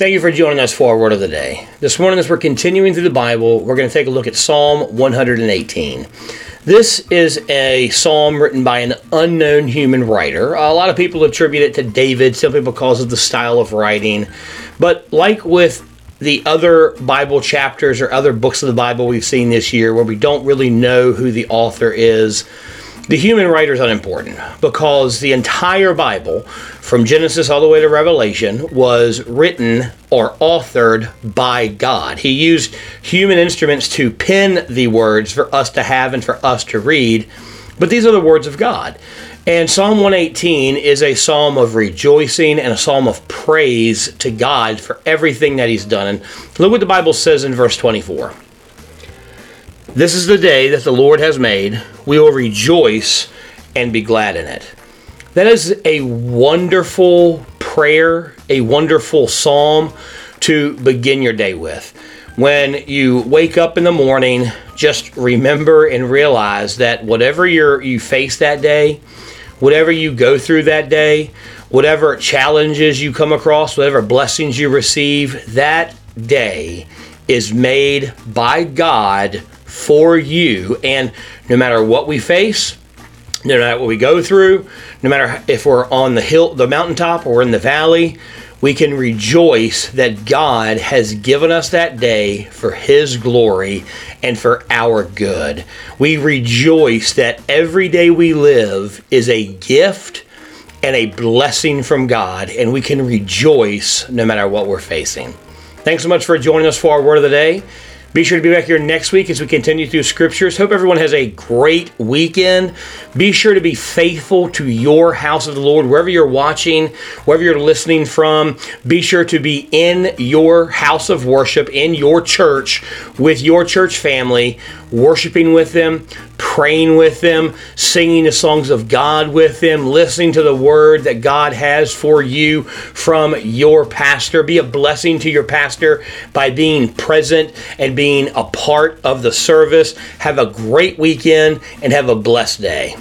Thank you for joining us for our word of the day. This morning, as we're continuing through the Bible, we're going to take a look at Psalm 118. This is a psalm written by an unknown human writer. A lot of people attribute it to David, simply because of the style of writing. But like with the other Bible chapters or other books of the Bible we've seen this year, where we don't really know who the author is, the human writer is unimportant because the entire Bible, from Genesis all the way to Revelation, was written or authored by God. He used human instruments to pen the words for us to have and for us to read, but these are the words of God. And Psalm 118 is a psalm of rejoicing and a psalm of praise to God for everything that He's done. And look what the Bible says in verse 24. This is the day that the Lord has made. We will rejoice and be glad in it. That is a wonderful prayer, a wonderful psalm to begin your day with. When you wake up in the morning, just remember and realize that whatever you you face that day, whatever you go through that day, whatever challenges you come across, whatever blessings you receive, that day is made by God for you. And no matter what we face, no matter what we go through, no matter if we're on the hill, the mountaintop, or in the valley, we can rejoice that God has given us that day for His glory and for our good. We rejoice that every day we live is a gift and a blessing from God, and we can rejoice no matter what we're facing. Thanks so much for joining us for our word of the day. Be sure to be back here next week as we continue through scriptures. Hope everyone has a great weekend. Be sure to be faithful to your house of the Lord, wherever you're watching, wherever you're listening from. Be sure to be in your house of worship, in your church, with your church family, worshiping with them, praying with them, singing the songs of God with them, listening to the word that God has for you from your pastor. Be a blessing to your pastor by being present and being a part of the service. Have a great weekend and have a blessed day.